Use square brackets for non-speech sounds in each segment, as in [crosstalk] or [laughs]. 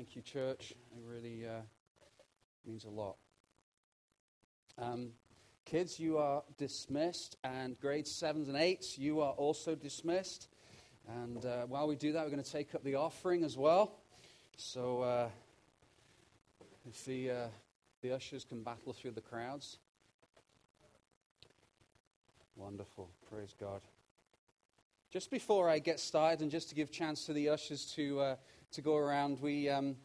Thank you, church. It really uh, means a lot. Um, kids, you are dismissed, and grades sevens and eights, you are also dismissed. And uh, while we do that, we're going to take up the offering as well. So uh, if the, uh, the ushers can battle through the crowds. Wonderful. Praise God. Just before I get started, and just to give chance to the ushers to, uh, to go around, we, um,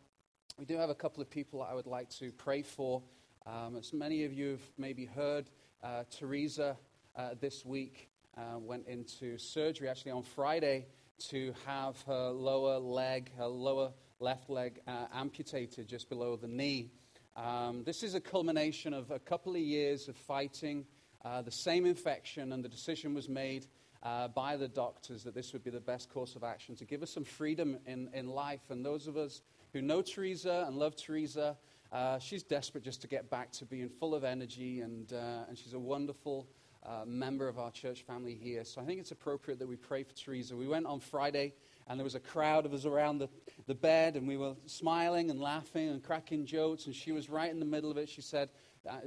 we do have a couple of people I would like to pray for. Um, as many of you have maybe heard, uh, Teresa uh, this week uh, went into surgery actually on Friday to have her lower leg, her lower left leg uh, amputated just below the knee. Um, this is a culmination of a couple of years of fighting uh, the same infection, and the decision was made uh, by the doctors that this would be the best course of action to give us some freedom in, in life. And those of us who know Teresa and love Teresa, uh, she's desperate just to get back to being full of energy, and, uh, and she's a wonderful uh, member of our church family here. So I think it's appropriate that we pray for Teresa. We went on Friday, and there was a crowd of us around the, the bed, and we were smiling and laughing and cracking jokes, and she was right in the middle of it. She said,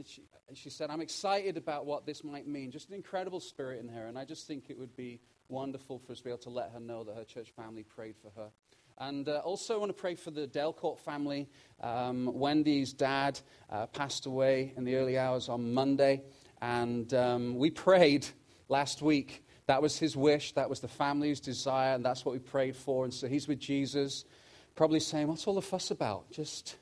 she, she said, I'm excited about what this might mean. Just an incredible spirit in her. And I just think it would be wonderful for us to be able to let her know that her church family prayed for her. And uh, also, I want to pray for the Delcourt family. Um, Wendy's dad uh, passed away in the early hours on Monday. And um, we prayed last week. That was his wish. That was the family's desire. And that's what we prayed for. And so he's with Jesus, probably saying, What's all the fuss about? Just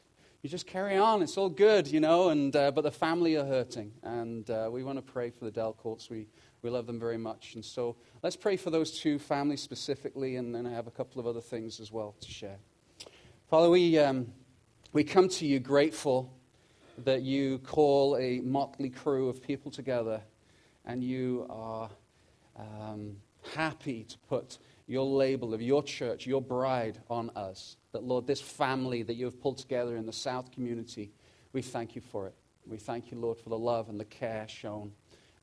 you just carry on. It's all good, you know. And uh, but the family are hurting, and uh, we want to pray for the Delcourts. We we love them very much, and so let's pray for those two families specifically, and then I have a couple of other things as well to share. Father, we um, we come to you grateful that you call a motley crew of people together, and you are um, happy to put your label of your church, your bride on us. That, Lord, this family that you have pulled together in the South community, we thank you for it. We thank you, Lord, for the love and the care shown.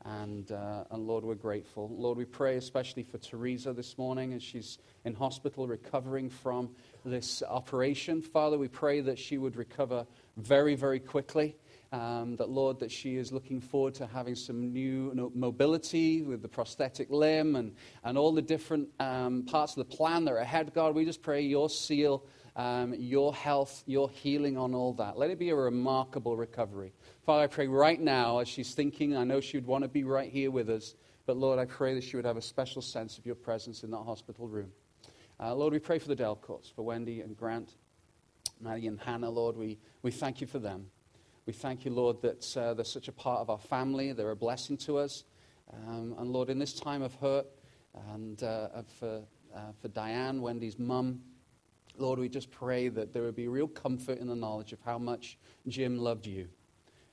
And, uh, and Lord, we're grateful. Lord, we pray especially for Teresa this morning as she's in hospital recovering from this operation. Father, we pray that she would recover very, very quickly. Um, that, Lord, that she is looking forward to having some new mobility with the prosthetic limb and, and all the different um, parts of the plan that are ahead, God. We just pray your seal, um, your health, your healing on all that. Let it be a remarkable recovery. Father, I pray right now as she's thinking, I know she would want to be right here with us, but Lord, I pray that she would have a special sense of your presence in that hospital room. Uh, Lord, we pray for the Delcourts, for Wendy and Grant, Maddie and Hannah, Lord. We, we thank you for them. We thank you, Lord, that uh, they're such a part of our family. They're a blessing to us. Um, and Lord, in this time of hurt and uh, for, uh, for Diane, Wendy's mum, Lord, we just pray that there would be real comfort in the knowledge of how much Jim loved you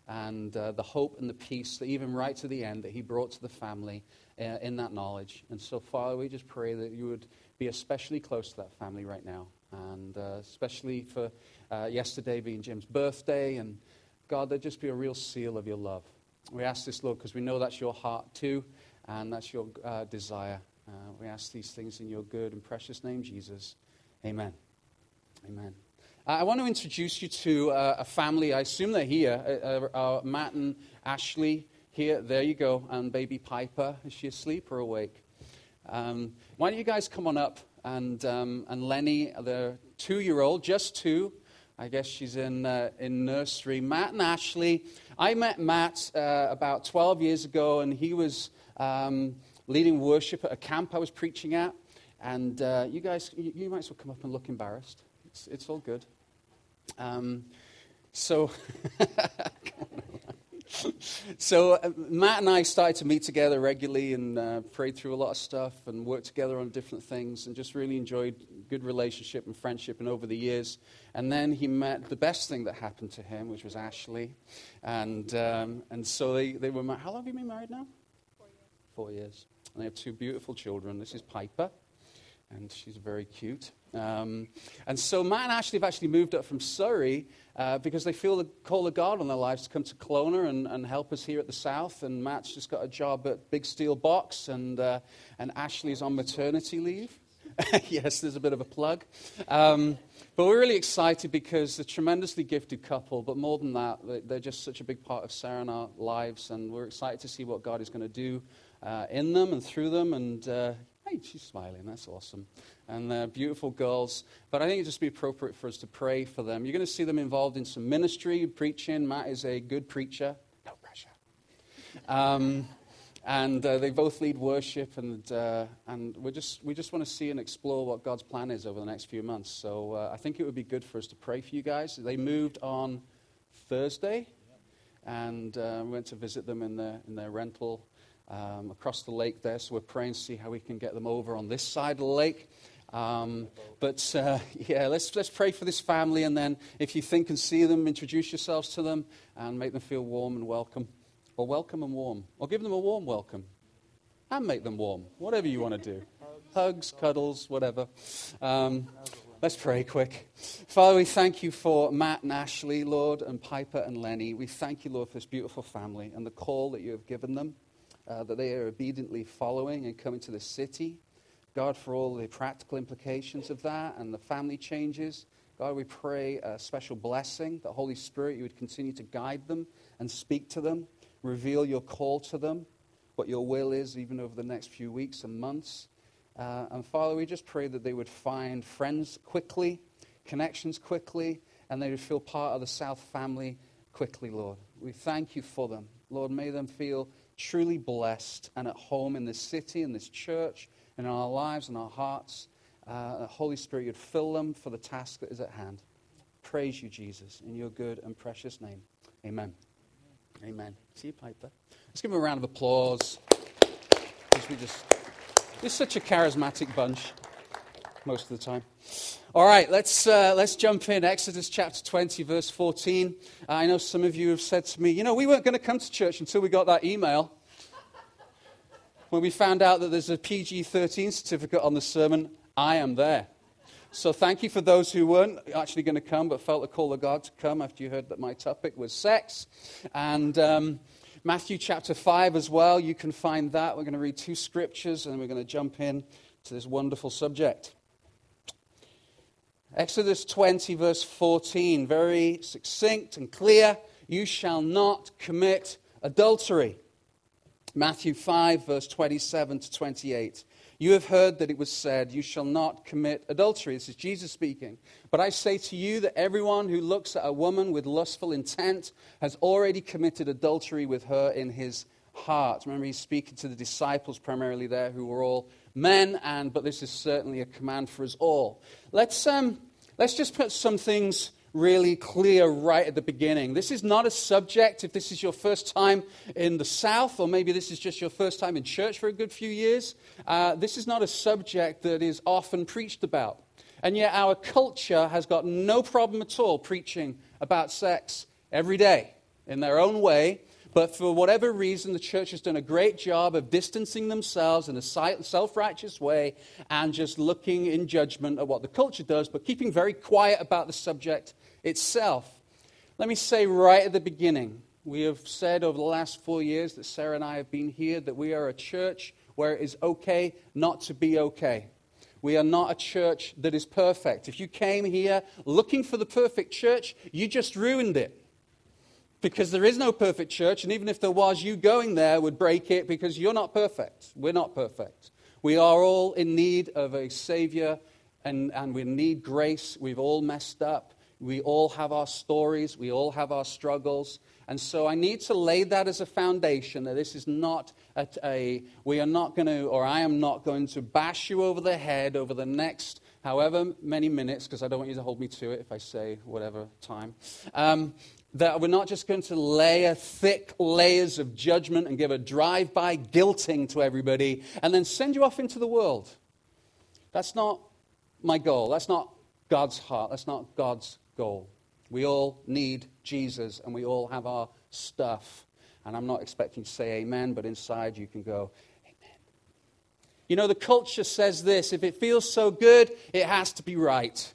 and uh, the hope and the peace that even right to the end that he brought to the family uh, in that knowledge. And so, Father, we just pray that you would be especially close to that family right now, and uh, especially for uh, yesterday being Jim's birthday and God, there'd just be a real seal of your love. We ask this, Lord, because we know that's your heart too, and that's your uh, desire. Uh, we ask these things in your good and precious name, Jesus. Amen. Amen. Uh, I want to introduce you to uh, a family. I assume they're here. Uh, Matt and Ashley here. There you go. And baby Piper. Is she asleep or awake? Um, why don't you guys come on up? And, um, and Lenny, the two year old, just two, I guess she's in, uh, in nursery. Matt and Ashley. I met Matt uh, about 12 years ago, and he was um, leading worship at a camp I was preaching at. And uh, you guys, you, might as well come up and look embarrassed. It's, it's all good. Um, so, [laughs] [laughs] so uh, Matt and I started to meet together regularly and uh, prayed through a lot of stuff and worked together on different things and just really enjoyed good relationship and friendship and over the years. And then he met the best thing that happened to him, which was Ashley. And, um, and so they, they were married. How long have you been married now? Four years. Four years. And they have two beautiful children. This is Piper, and she's very cute. Um, and so Matt and Ashley have actually moved up from Surrey uh, because they feel the call of God on their lives to come to Kelowna and, and, help us here at the South. And Matt's just got a job at Big Steel Box, and, uh, and Ashley's on maternity leave. [laughs] yes, there's a bit of a plug. Um, but we're really excited because they're a tremendously gifted couple, but more than that, they're just such a big part of Sarah and our lives, and we're excited to see what God is going to do uh, in them and through them. And uh, hey, she's smiling, that's awesome. And they're beautiful girls. But I think it'd just be appropriate for us to pray for them. You're going to see them involved in some ministry, preaching. Matt is a good preacher. No pressure. Um, and uh, they both lead worship, and, uh, and we just, we just want to see and explore what God's plan is over the next few months. So uh, I think it would be good for us to pray for you guys. They moved on Thursday, and uh, we went to visit them in their, in their rental um, across the lake there. So we're praying to see how we can get them over on this side of the lake. Um, but uh, [laughs] yeah, let's, let's pray for this family, and then if you think and see them, introduce yourselves to them and make them feel warm and welcome or welcome and warm, or give them a warm welcome and make them warm, whatever you want to do. Hugs, cuddles, whatever. Um, let's pray quick. Father, we thank you for Matt and Ashley, Lord, and Piper and Lenny. We thank you, Lord, for this beautiful family and the call that you have given them, uh, that they are obediently following and coming to the city. God, for all the practical implications of that and the family changes. God, we pray a special blessing, that Holy Spirit, you would continue to guide them and speak to them reveal your call to them, what your will is, even over the next few weeks and months. Uh, and Father, we just pray that they would find friends quickly, connections quickly, and they would feel part of the South family quickly, Lord. We thank you for them. Lord, may them feel truly blessed and at home in this city, in this church, and in our lives and our hearts. Uh, Holy Spirit, you'd fill them for the task that is at hand. Praise you, Jesus, in your good and precious name. Amen. Amen. See you, Piper. Let's give him a round of applause. Because we just, we're such a charismatic bunch most of the time. All right, let's, uh, let's jump in. Exodus chapter 20, verse 14. I know some of you have said to me, you know, we weren't going to come to church until we got that email. When we found out that there's a PG 13 certificate on the sermon, I am there. So thank you for those who weren't actually going to come but felt the call of God to come after you heard that my topic was sex. And um, Matthew chapter 5 as well, you can find that. We're going to read two scriptures and we're going to jump in to this wonderful subject. Exodus 20, verse 14, very succinct and clear. You shall not commit adultery. Matthew 5, verse 27 to 28. You have heard that it was said, You shall not commit adultery. This is Jesus speaking. But I say to you that everyone who looks at a woman with lustful intent has already committed adultery with her in his heart. Remember, he's speaking to the disciples primarily there, who were all men, and but this is certainly a command for us all. Let's, um, let's just put some things really clear right at the beginning. This is not a subject, if this is your first time in the South, or maybe this is just your first time in church for a good few years, uh, this is not a subject that is often preached about. And yet, our culture has got no problem at all preaching about sex every day in their own way. But for whatever reason, the church has done a great job of distancing themselves in a self righteous way and just looking in judgment at what the culture does, but keeping very quiet about the subject itself. Let me say right at the beginning we have said over the last four years that Sarah and I have been here that we are a church where it is okay not to be okay. We are not a church that is perfect. If you came here looking for the perfect church, you just ruined it. Because there is no perfect church, and even if there was, you going there would break it because you're not perfect. We're not perfect. We are all in need of a Savior, and, and we need grace. We've all messed up. We all have our stories, we all have our struggles. And so I need to lay that as a foundation that this is not a, a we are not going to, or I am not going to bash you over the head over the next however many minutes, because I don't want you to hold me to it if I say whatever time. Um, that we're not just going to layer thick layers of judgment and give a drive by guilting to everybody and then send you off into the world. That's not my goal. That's not God's heart. That's not God's goal. We all need Jesus and we all have our stuff. And I'm not expecting to say amen, but inside you can go, amen. You know, the culture says this if it feels so good, it has to be right.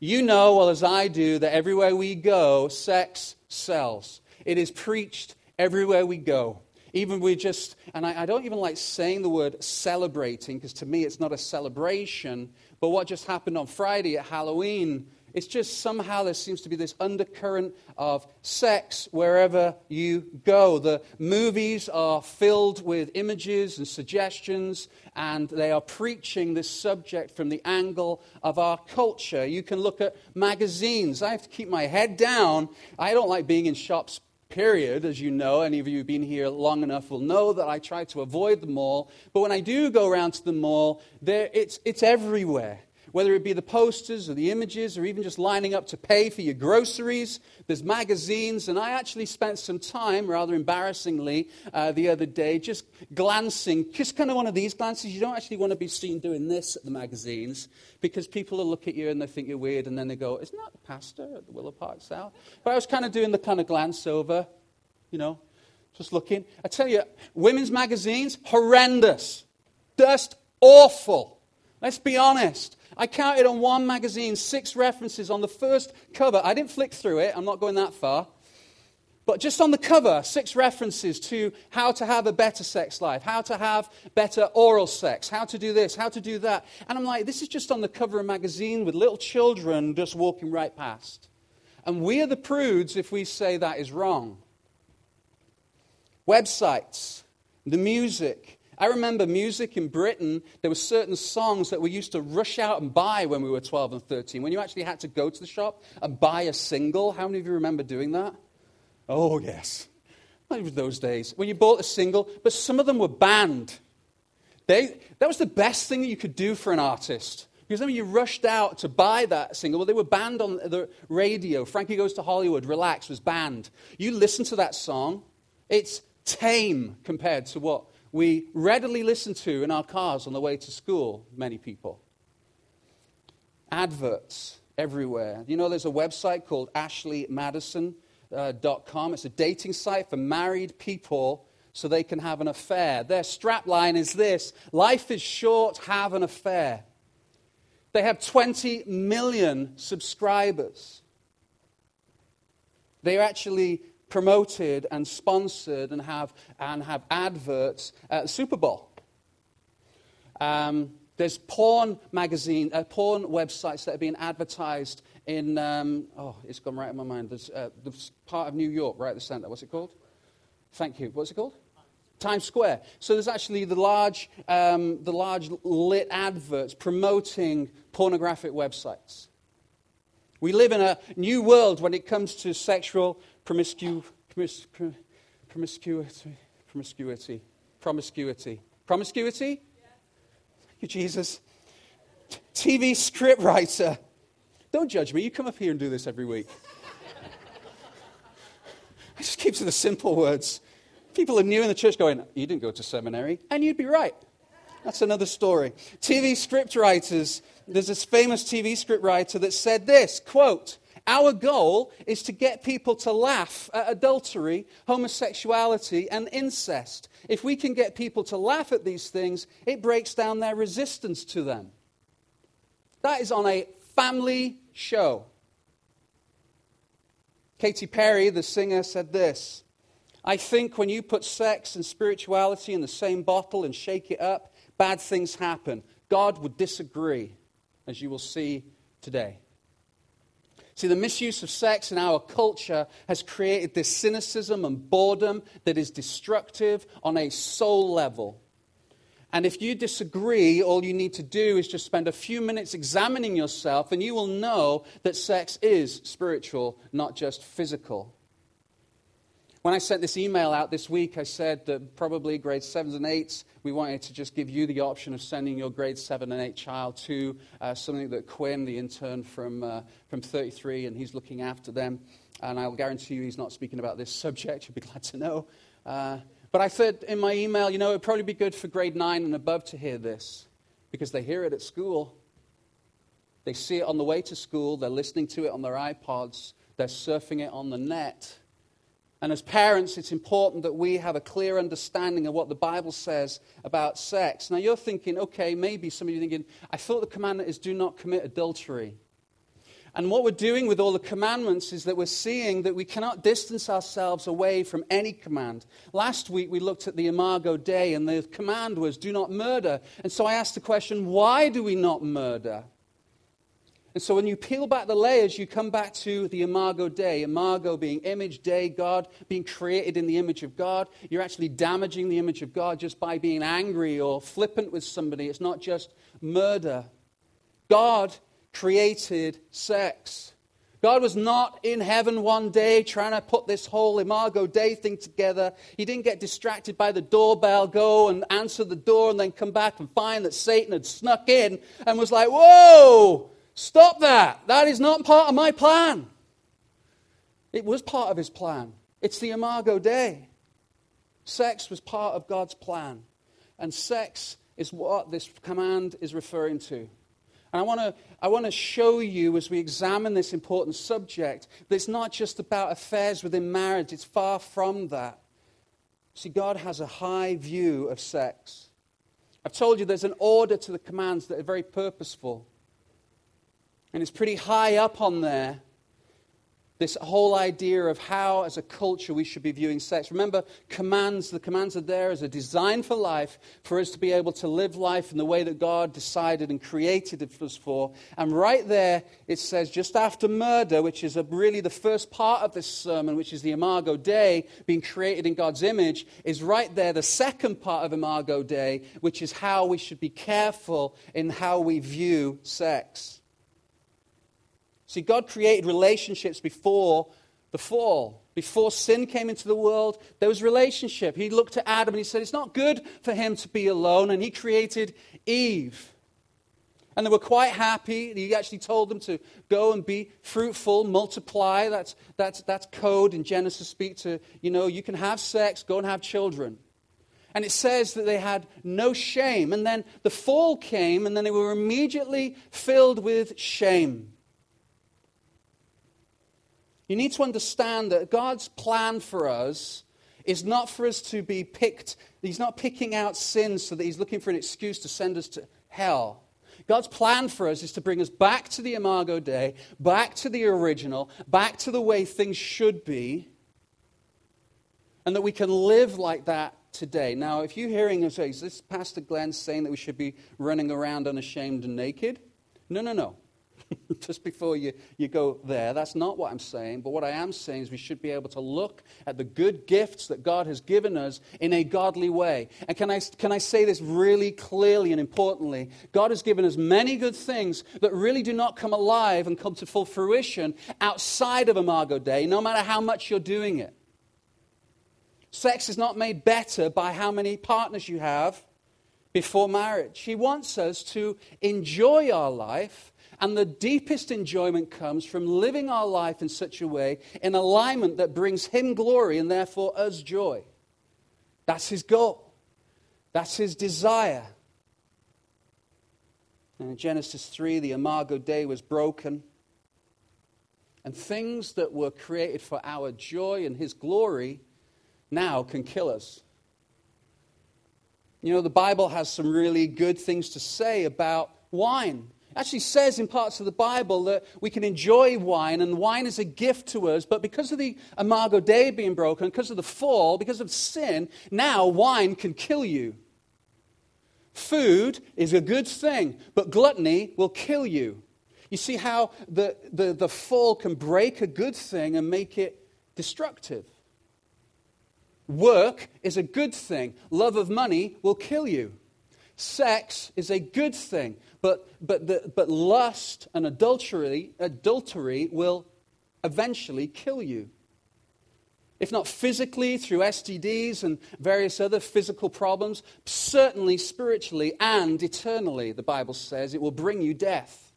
You know, well, as I do, that everywhere we go, sex sells. It is preached everywhere we go. Even we just, and I, I don't even like saying the word celebrating, because to me it's not a celebration, But what just happened on Friday at Halloween it's just somehow there seems to be this undercurrent of sex wherever you go. The movies are filled with images and suggestions, and they are preaching this subject from the angle of our culture. You can look at magazines. I have to keep my head down. I don't like being in shops period, as you know. Any of you who've been here long enough will know that I try to avoid the mall. But when I do go around to the mall, there, it's, it's everywhere whether it be the posters or the images or even just lining up to pay for your groceries. There's magazines, and I actually spent some time, rather embarrassingly, uh, the other day just glancing, just kind of one of these glances. You don't actually want to be seen doing this at the magazines because people will look at you and they think you're weird, and then they go, Isn't that the pastor at the Willow Park South? But I was kind of doing the kind of glance over, you know, just looking. I tell you, women's magazines, horrendous, just awful. Let's be honest. I counted on one magazine six references on the first cover. I didn't flick through it, I'm not going that far. But just on the cover, six references to how to have a better sex life, how to have better oral sex, how to do this, how to do that. And I'm like, this is just on the cover of a magazine with little children just walking right past. And we are the prudes if we say that is wrong. Websites, the music, I remember music in Britain, there were certain songs that we used to rush out and buy when we were 12 and 13. When you actually had to go to the shop and buy a single. How many of you remember doing that? Oh, yes. It was those days. When you bought a single, but some of them were banned. They, that was the best thing that you could do for an artist. Because then when you rushed out to buy that single, well, they were banned on the radio. Frankie Goes to Hollywood, Relax was banned. You listen to that song, it's tame compared to what we readily listen to in our cars on the way to school, many people. Adverts everywhere. You know, there's a website called ashleymadison.com. It's a dating site for married people so they can have an affair. Their strapline is this Life is short, have an affair. They have 20 million subscribers. They are actually promoted and sponsored and have, and have adverts at the Super Bowl. Um, there's porn magazine, uh, porn websites that are being advertised in, um, oh, it's gone right in my mind. There's uh, part of New York, right at the center. What's it called? Thank you. What's it called? Times Square. So there's actually the large, um, the large lit adverts promoting pornographic websites. We live in a new world when it comes to sexual promiscu- promis- promiscuity, promiscuity, promiscuity, promiscuity. Thank you, Jesus. TV script writer. Don't judge me. You come up here and do this every week. I just keep to the simple words. People are new in the church going, You didn't go to seminary. And you'd be right. That's another story. TV script writers. There's this famous TV script writer that said this quote, our goal is to get people to laugh at adultery, homosexuality, and incest. If we can get people to laugh at these things, it breaks down their resistance to them. That is on a family show. Katy Perry, the singer, said this I think when you put sex and spirituality in the same bottle and shake it up, bad things happen. God would disagree, as you will see today. See, the misuse of sex in our culture has created this cynicism and boredom that is destructive on a soul level. And if you disagree, all you need to do is just spend a few minutes examining yourself, and you will know that sex is spiritual, not just physical. When I sent this email out this week, I said that probably grade sevens and eights, we wanted to just give you the option of sending your grade seven and eight child to uh, something that Quinn, the intern from, uh, from 33, and he's looking after them. And I'll guarantee you he's not speaking about this [laughs] subject. You'll be glad to know. Uh, but I said in my email, you know, it would probably be good for grade nine and above to hear this because they hear it at school. They see it on the way to school. They're listening to it on their iPods. They're surfing it on the net. And as parents, it's important that we have a clear understanding of what the Bible says about sex. Now, you're thinking, okay, maybe some of you thinking, I thought the commandment is do not commit adultery. And what we're doing with all the commandments is that we're seeing that we cannot distance ourselves away from any command. Last week we looked at the Imago Dei, and the command was do not murder. And so I asked the question, why do we not murder? And so when you peel back the layers, you come back to the Imago Dei. Imago being image, Dei, God, being created in the image of God. You're actually damaging the image of God just by being angry or flippant with somebody. It's not just murder. God created sex. God was not in heaven one day trying to put this whole Imago Dei thing together. He didn't get distracted by the doorbell, go and answer the door, and then come back and find that Satan had snuck in and was like, Whoa, stop that. That is not part of my plan. It was part of his plan. It's the Imago Dei. Sex was part of God's plan. And sex is what this command is referring to. And I want to I want to show you as we examine this important subject that it's not just about affairs within marriage, it's far from that. See, God has a high view of sex. I've told you there's an order to the commands that are very purposeful. And it's pretty high up on there this whole idea of how, as a culture, we should be viewing sex. Remember, commands, the commands are there as a design for life, for us to be able to live life in the way that God decided and created it us for. And right there, it says, just after murder, which is a, really the first part of this sermon, which is the Imago Dei, being created in God's image, is right there, the second part of Imago Dei, which is how we should be careful in how we view sex. See, God created relationships before the fall. Before sin came into the world, there was relationship. He looked at Adam and he said, It's not good for him to be alone. And he created Eve. And they were quite happy. He actually told them to go and be fruitful, multiply. That's, that's, that's code in Genesis speak to, you know, you can have sex, go and have children. And it says that they had no shame. And then the fall came, and then they were immediately filled with shame. You need to understand that God's plan for us is not for us to be picked. He's not picking out sins so that He's looking for an excuse to send us to hell. God's plan for us is to bring us back to the Imago Dei, back to the original, back to the way things should be, and that we can live like that today. Now, if you're hearing us is this Pastor Glenn saying that we should be running around unashamed and naked? No, no, no. [laughs] just before you, you go there. That's not what I'm saying. But what I am saying is we should be able to look at the good gifts that God has given us in a godly way. And can I, can I say this really clearly and importantly? God has given us many good things that really do not come alive and come to full fruition outside of Imago Dei, no matter how much you're doing it. Sex is not made better by how many partners you have before marriage. He wants us to enjoy our life and the deepest enjoyment comes from living our life in such a way, in alignment that brings Him glory and therefore us joy. That's His goal, that's His desire. And in Genesis 3, the Imago Dei was broken. And things that were created for our joy and His glory now can kill us. You know, the Bible has some really good things to say about wine actually says in parts of the Bible that we can enjoy wine, and wine is a gift to us. But because of the Imago Dei being broken, because of the fall, because of sin, now wine can kill you. Food is a good thing, but gluttony will kill you. You see how the, the, the fall can break a good thing and make it destructive. Work is a good thing. Love of money will kill you. Sex is a good thing, but, but, the, but lust and adultery, adultery will eventually kill you. If not physically, through STDs and various other physical problems, certainly spiritually and eternally, the Bible says, it will bring you death.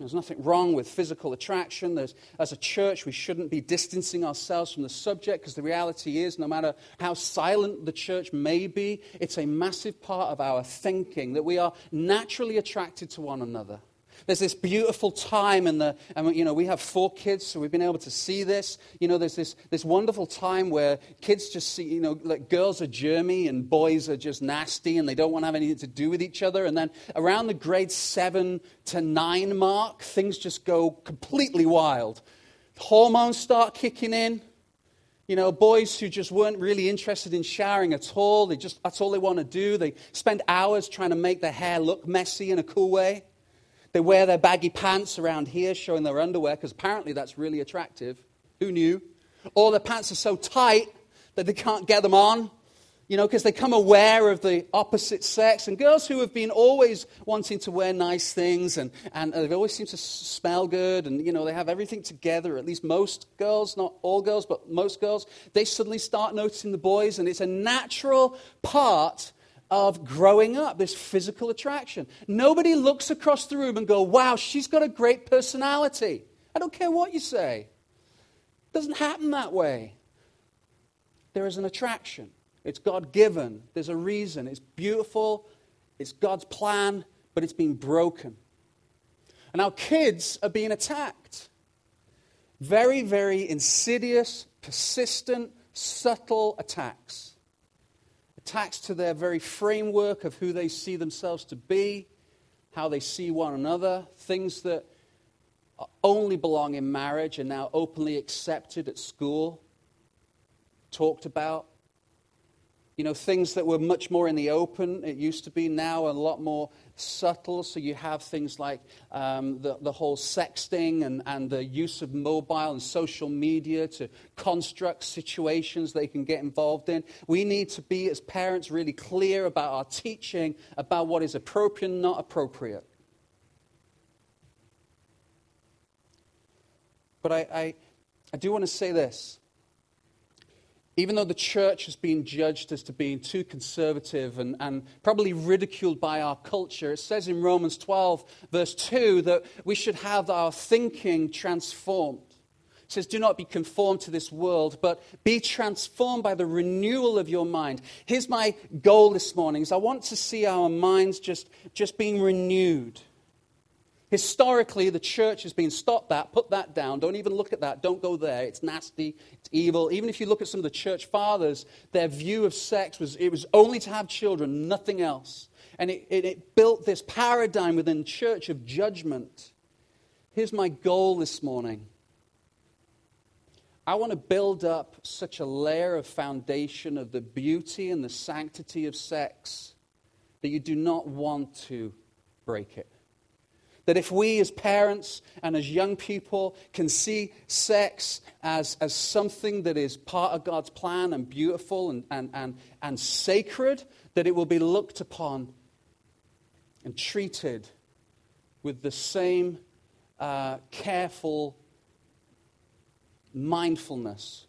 There's nothing wrong with physical attraction. There's, as a church, we shouldn't be distancing ourselves from the subject because the reality is, no matter how silent the church may be, it's a massive part of our thinking that we are naturally attracted to one another. There's this beautiful time in the, and you know, we have four kids, so we've been able to see this. You know, there's this, this wonderful time where kids just see, you know, like girls are germy and boys are just nasty and they don't want to have anything to do with each other. And then around the grade seven to nine mark, things just go completely wild. Hormones start kicking in. You know, boys who just weren't really interested in showering at all, they just, that's all they want to do. They spend hours trying to make their hair look messy in a cool way. They wear their baggy pants around here, showing their underwear, because apparently that's really attractive. Who knew? Or their pants are so tight that they can't get them on you know, because they come aware of the opposite sex. And girls who have been always wanting to wear nice things and, and they always seem to smell good and, you know, they have everything together, at least most girls, not all girls, but most girls, they suddenly start noticing the boys. And it's a natural part of growing up, this physical attraction. Nobody looks across the room and go, wow, she's got a great personality. I don't care what you say. It doesn't happen that way. There is an attraction. It's God given. There's a reason. It's beautiful. It's God's plan, but it's been broken. And our kids are being attacked. Very, very insidious, persistent, subtle attacks. Attacks to their very framework of who they see themselves to be, how they see one another, things that only belong in marriage are now openly accepted at school, talked about. You know, things that were much more in the open, it used to be, now a lot more subtle. So you have things like um, the, the whole sexting and, and the use of mobile and social media to construct situations they can get involved in. We need to be, as parents, really clear about our teaching about what is appropriate and not appropriate. But I, I, I do want to say this even though the church has been judged as to being too conservative and, and probably ridiculed by our culture, it says in Romans 12, verse 2, that we should have our thinking transformed. It says, Do not be conformed to this world, but be transformed by the renewal of your mind. Here's my goal this morning is I want to see our minds just, just being renewed. Historically, the church has been stop that, put that down, don't even look at that, don't go there, it's nasty, it's evil. Even if you look at some of the church fathers, their view of sex was it was only to have children, nothing else. And it, it, it built this paradigm within church of judgment. Here's my goal this morning I want to build up such a layer of foundation of the beauty and the sanctity of sex that you do not want to break it. That if we as parents and as young people can see sex as, as something that is part of God's plan and beautiful and, and, and, and sacred, that it will be looked upon and treated with the same uh, careful mindfulness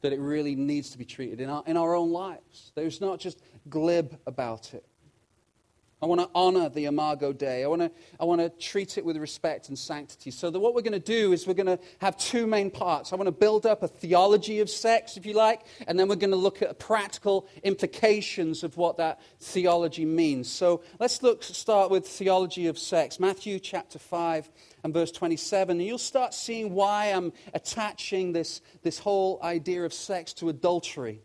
that it really needs to be treated in our, in our own lives. There's not just glib about it. I want to honor the Imago Dei. I want to, I want to treat it with respect and sanctity. So, that what we're going to do is we're going to have two main parts. I want to build up a theology of sex, if you like, and then we're going to look at practical implications of what that theology means. So, let's look, start with theology of sex. Matthew chapter 5 and verse 27. And you'll start seeing why I'm attaching this, this whole idea of sex to adultery.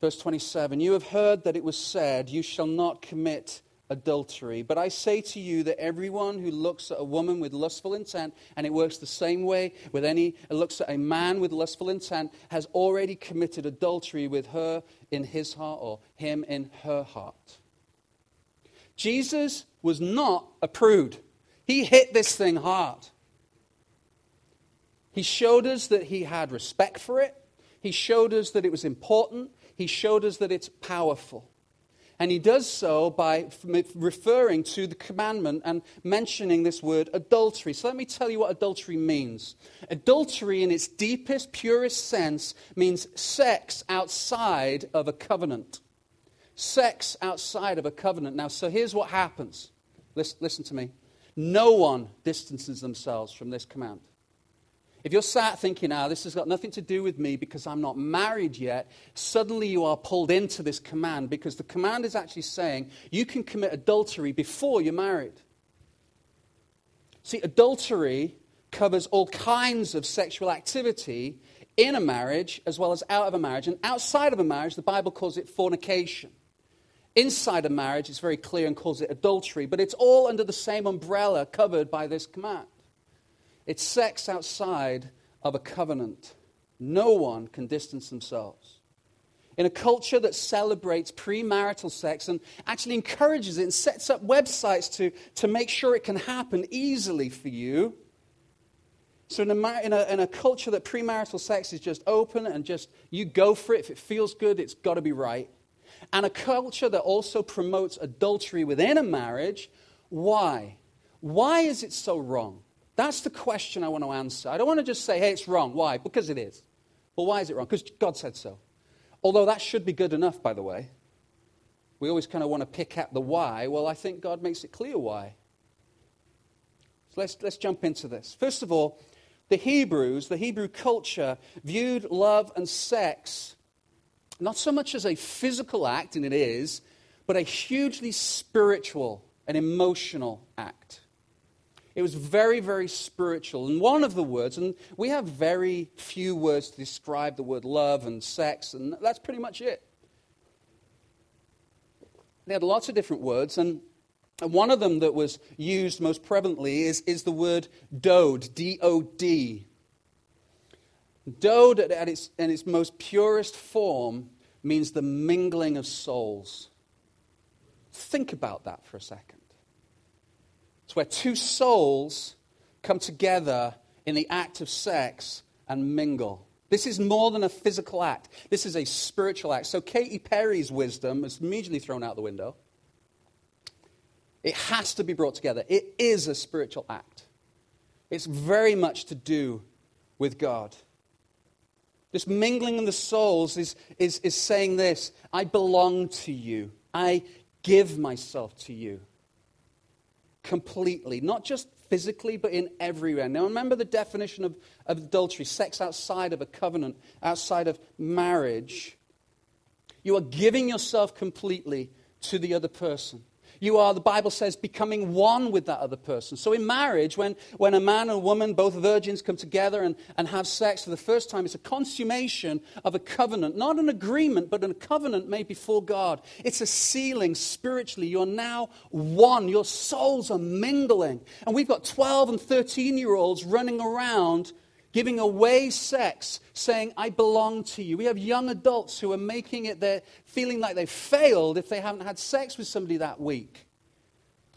Verse 27 You have heard that it was said, You shall not commit adultery. But I say to you that everyone who looks at a woman with lustful intent, and it works the same way with any, looks at a man with lustful intent, has already committed adultery with her in his heart or him in her heart. Jesus was not a prude. He hit this thing hard. He showed us that he had respect for it. He showed us that it was important he showed us that it's powerful. And he does so by referring to the commandment and mentioning this word adultery. So let me tell you what adultery means. Adultery, in its deepest, purest sense, means sex outside of a covenant. Sex outside of a covenant. Now, so here's what happens. Listen, listen to me. No one distances themselves from this command. If you're sat thinking, ah, this has got nothing to do with me because I'm not married yet, suddenly you are pulled into this command because the command is actually saying you can commit adultery before you're married. See, adultery covers all kinds of sexual activity in a marriage as well as out of a marriage. And outside of a marriage, the Bible calls it fornication. Inside a marriage, it's very clear and calls it adultery, but it's all under the same umbrella covered by this command. It's sex outside of a covenant. No one can distance themselves. In a culture that celebrates premarital sex and actually encourages it and sets up websites to, to make sure it can happen easily for you. So, in a, in, a, in a culture that premarital sex is just open and just you go for it, if it feels good, it's got to be right and a culture that also promotes adultery within a marriage. Why? Why is it so wrong? That's the question I want to answer. I don't want to just say, hey, it's wrong. Why? Because it is. But why is it wrong? Because God said so. Although that should be good enough, by the way. We always kind of want to pick at the why. Well, I think God makes it clear why. So let's, let's jump into this. First of all, the Hebrews, the Hebrew culture, viewed love and sex not so much as a physical act, and it is, but a hugely spiritual and emotional act. It was very, very spiritual. And one of the words, and we have very few words to describe the word love and sex, and that's pretty much it. They had lots of different words, and one of them that was used most prevalently is, is the word dode, D O D. Dode, at its, in its most purest form, means the mingling of souls. Think about that for a second. It's where two souls come together in the act of sex and mingle. This is more than a physical act. This is a spiritual act. So Katy Perry's wisdom is immediately thrown out the window. It has to be brought together. It is a spiritual act. It's very much to do with God. This mingling of the souls is, is, is saying this I belong to you. I give myself to you completely, not just physically, but in everywhere. Now, remember the definition of, of adultery sex outside of a covenant, outside of marriage. You are giving yourself completely to the other person. You are, the Bible says, becoming one with that other person. So in marriage, when, when a man and a woman, both virgins, come together and, and have sex for the first time, it's a consummation of a covenant. Not an agreement, but a covenant made before God. It's a sealing spiritually. You're now one. Your souls are mingling. And we've got 12 and 13 year olds running around giving away sex, saying, I belong to you. We have young adults who are making it, they're feeling like they've failed if they haven't had sex with somebody that week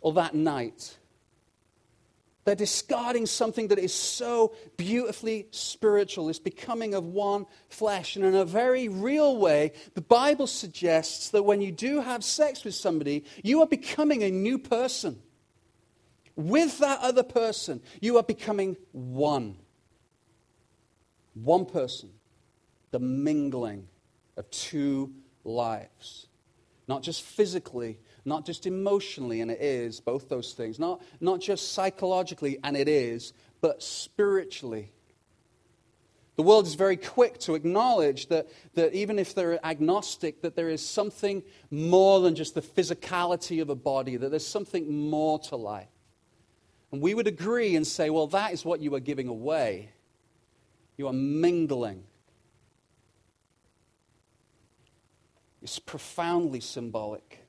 or that night. They're discarding something that is so beautifully spiritual. It's becoming of one flesh. And in a very real way, the Bible suggests that when you do have sex with somebody, you are becoming a new person. With that other person, you are becoming one. One person, the mingling of two lives. Not just physically, not just emotionally, and it is, both those things. Not, not just psychologically, and it is, but spiritually. The world is very quick to acknowledge that, that even if they're agnostic, that there is something more than just the physicality of a body, that there's something more to life. And we would agree and say, well, that is what you are giving away. You are mingling. It's profoundly symbolic.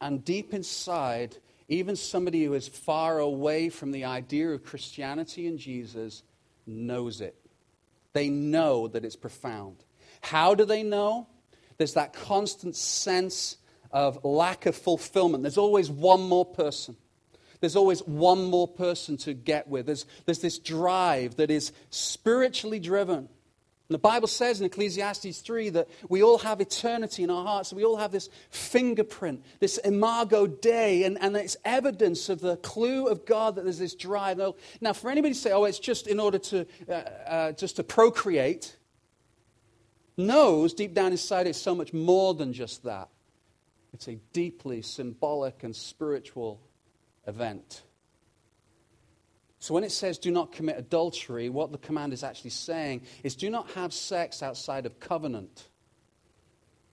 And deep inside, even somebody who is far away from the idea of Christianity and Jesus knows it. They know that it's profound. How do they know? There's that constant sense of lack of fulfillment. There's always one more person. There's always one more person to get with. There's, there's this drive that is spiritually driven. And the Bible says in Ecclesiastes 3 that we all have eternity in our hearts. We all have this fingerprint, this imago Dei, and, and it's evidence of the clue of God that there's this drive. Now, for anybody to say, oh, it's just in order to, uh, uh, just to procreate, knows deep down inside it's so much more than just that. It's a deeply symbolic and spiritual event. So when it says do not commit adultery, what the command is actually saying is do not have sex outside of covenant.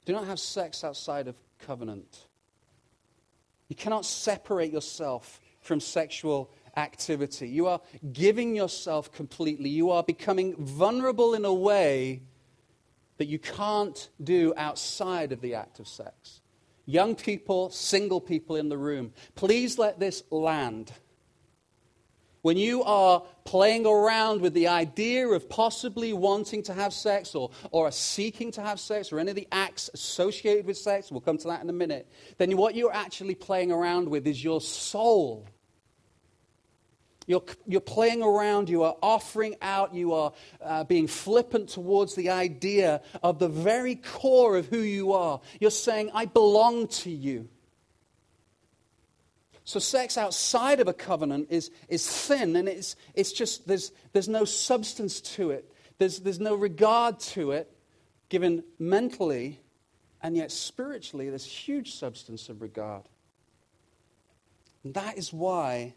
Do not have sex outside of covenant. You cannot separate yourself from sexual activity. You are giving yourself completely. You are becoming vulnerable in a way that you can't do outside of the act of sex. Young people, single people in the room, please let this land. When you are playing around with the idea of possibly wanting to have sex or, or seeking to have sex or any of the acts associated with sex, we'll come to that in a minute, then what you're actually playing around with is your soul. You're, you're playing around, you are offering out, you are uh, being flippant towards the idea of the very core of who you are. You're saying, I belong to you. So, sex outside of a covenant is, is thin and it's, it's just, there's, there's no substance to it, there's, there's no regard to it, given mentally, and yet spiritually, there's huge substance of regard. And that is why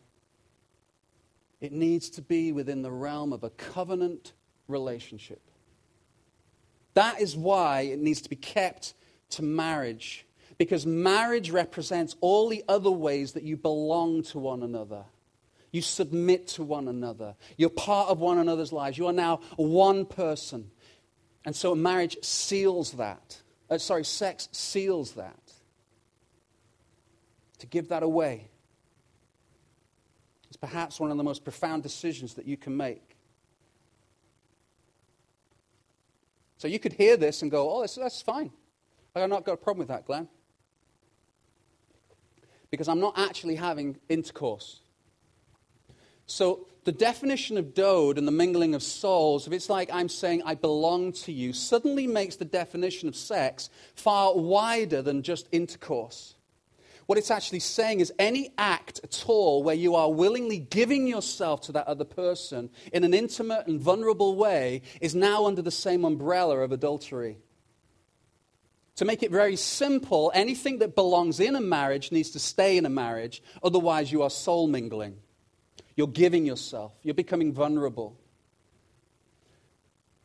it needs to be within the realm of a covenant relationship. That is why it needs to be kept to marriage because marriage represents all the other ways that you belong to one another. You submit to one another. You're part of one another's lives. You are now one person. And so marriage seals that. Uh, sorry, sex seals that. To give that away perhaps one of the most profound decisions that you can make. So you could hear this and go, oh, that's, that's fine. I've not got a problem with that, Glenn because I'm not actually having intercourse. So the definition of dode and the mingling of souls, if it's like I'm saying I belong to you, suddenly makes the definition of sex far wider than just intercourse. What it's actually saying is any act at all where you are willingly giving yourself to that other person in an intimate and vulnerable way is now under the same umbrella of adultery. To make it very simple, anything that belongs in a marriage needs to stay in a marriage, otherwise, you are soul mingling. You're giving yourself, you're becoming vulnerable.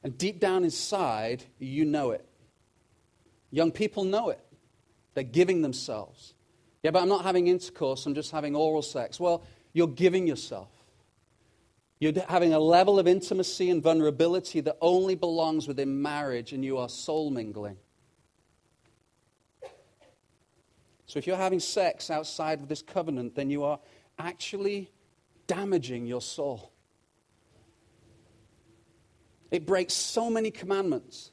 And deep down inside, you know it. Young people know it. They're giving themselves. Yeah, but I'm not having intercourse, I'm just having oral sex. Well, you're giving yourself. You're having a level of intimacy and vulnerability that only belongs within marriage, and you are soul mingling. So if you're having sex outside of this covenant, then you are actually damaging your soul. It breaks so many commandments.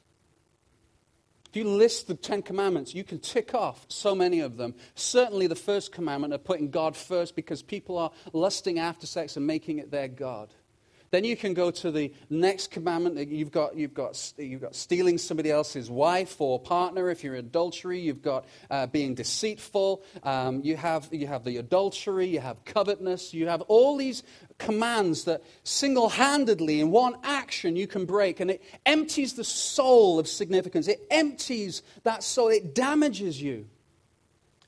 If you list the Ten Commandments, you can tick off so many of them. Certainly, the first commandment of putting God first because people are lusting after sex and making it their God. Then you can go to the next commandment. You've got, you've got, you've got stealing somebody else's wife or partner if you're adultery. You've got uh, being deceitful. Um, you, have, you have the adultery. You have covetousness. You have all these commands that single handedly, in one action, you can break. And it empties the soul of significance. It empties that soul. It damages you.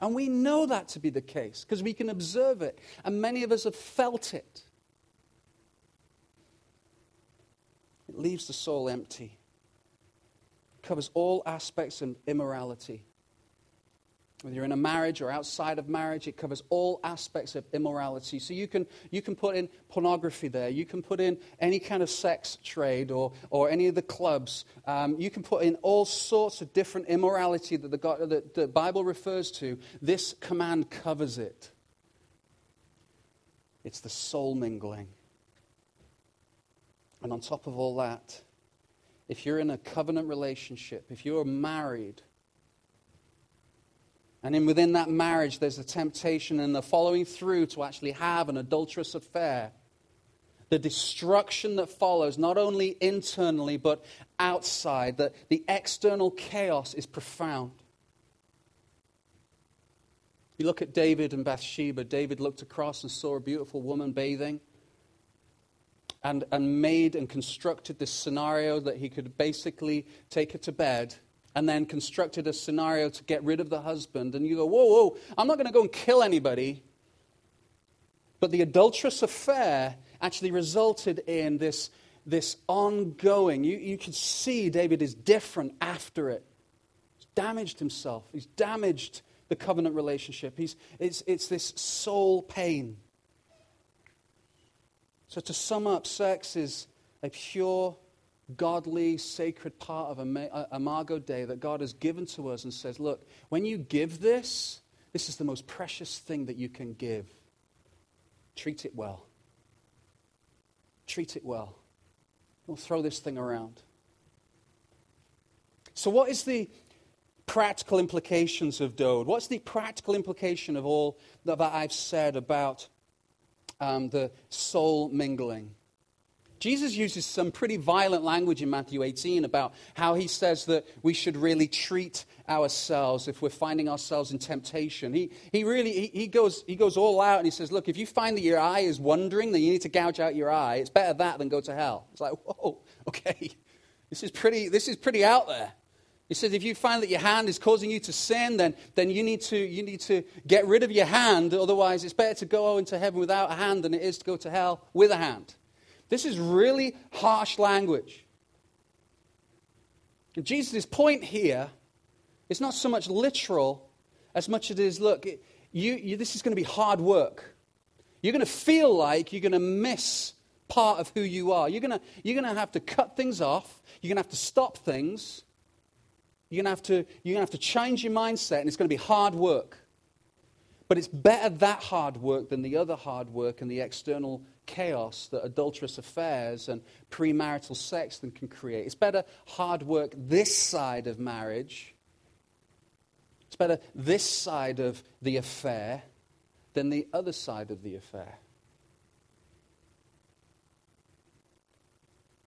And we know that to be the case because we can observe it. And many of us have felt it. It leaves the soul empty. It covers all aspects of immorality. Whether you're in a marriage or outside of marriage, it covers all aspects of immorality. So you can, you can put in pornography there. You can put in any kind of sex trade or, or any of the clubs. Um, you can put in all sorts of different immorality that the, God, that the Bible refers to. This command covers it. It's the soul mingling. And on top of all that, if you're in a covenant relationship, if you're married, and in within that marriage there's a temptation and the following through to actually have an adulterous affair, the destruction that follows, not only internally but outside, that the external chaos is profound. You look at David and Bathsheba. David looked across and saw a beautiful woman bathing and, and made and constructed this scenario that he could basically take her to bed and then constructed a scenario to get rid of the husband. And you go, whoa, whoa, I'm not going to go and kill anybody. But the adulterous affair actually resulted in this, this ongoing. You, you can see David is different after it. He's damaged himself, he's damaged the covenant relationship. He's, it's, it's this soul pain. So, to sum up, sex is a pure, godly, sacred part of Imago Dei that God has given to us and says, look, when you give this, this is the most precious thing that you can give. Treat it well. Treat it well. Don't throw this thing around. So, what is the practical implications of Dode? What's the practical implication of all that I've said about um, the soul mingling? Jesus uses some pretty violent language in Matthew 18 about how he says that we should really treat ourselves if we're finding ourselves in temptation. He, he really he, he, goes, he goes all out and he says, Look, if you find that your eye is wandering, then you need to gouge out your eye. It's better that than go to hell. It's like, whoa, okay. This is pretty, this is pretty out there. He says, if you find that your hand is causing you to sin, then, then you, need to, you need to get rid of your hand. Otherwise, it's better to go into heaven without a hand than it is to go to hell with a hand. This is really harsh language. And Jesus' point here is not so much literal as much as it is look, you, you, this is going to be hard work. You're going to feel like you're going to miss part of who you are. You're going to, you're going to have to cut things off. You're going to have to stop things. You're going, to have to, you're going to have to change your mindset, and it's going to be hard work. But it's better that hard work than the other hard work and the external chaos that adulterous affairs and premarital sex then can create. It's better hard work this side of marriage. It's better this side of the affair than the other side of the affair.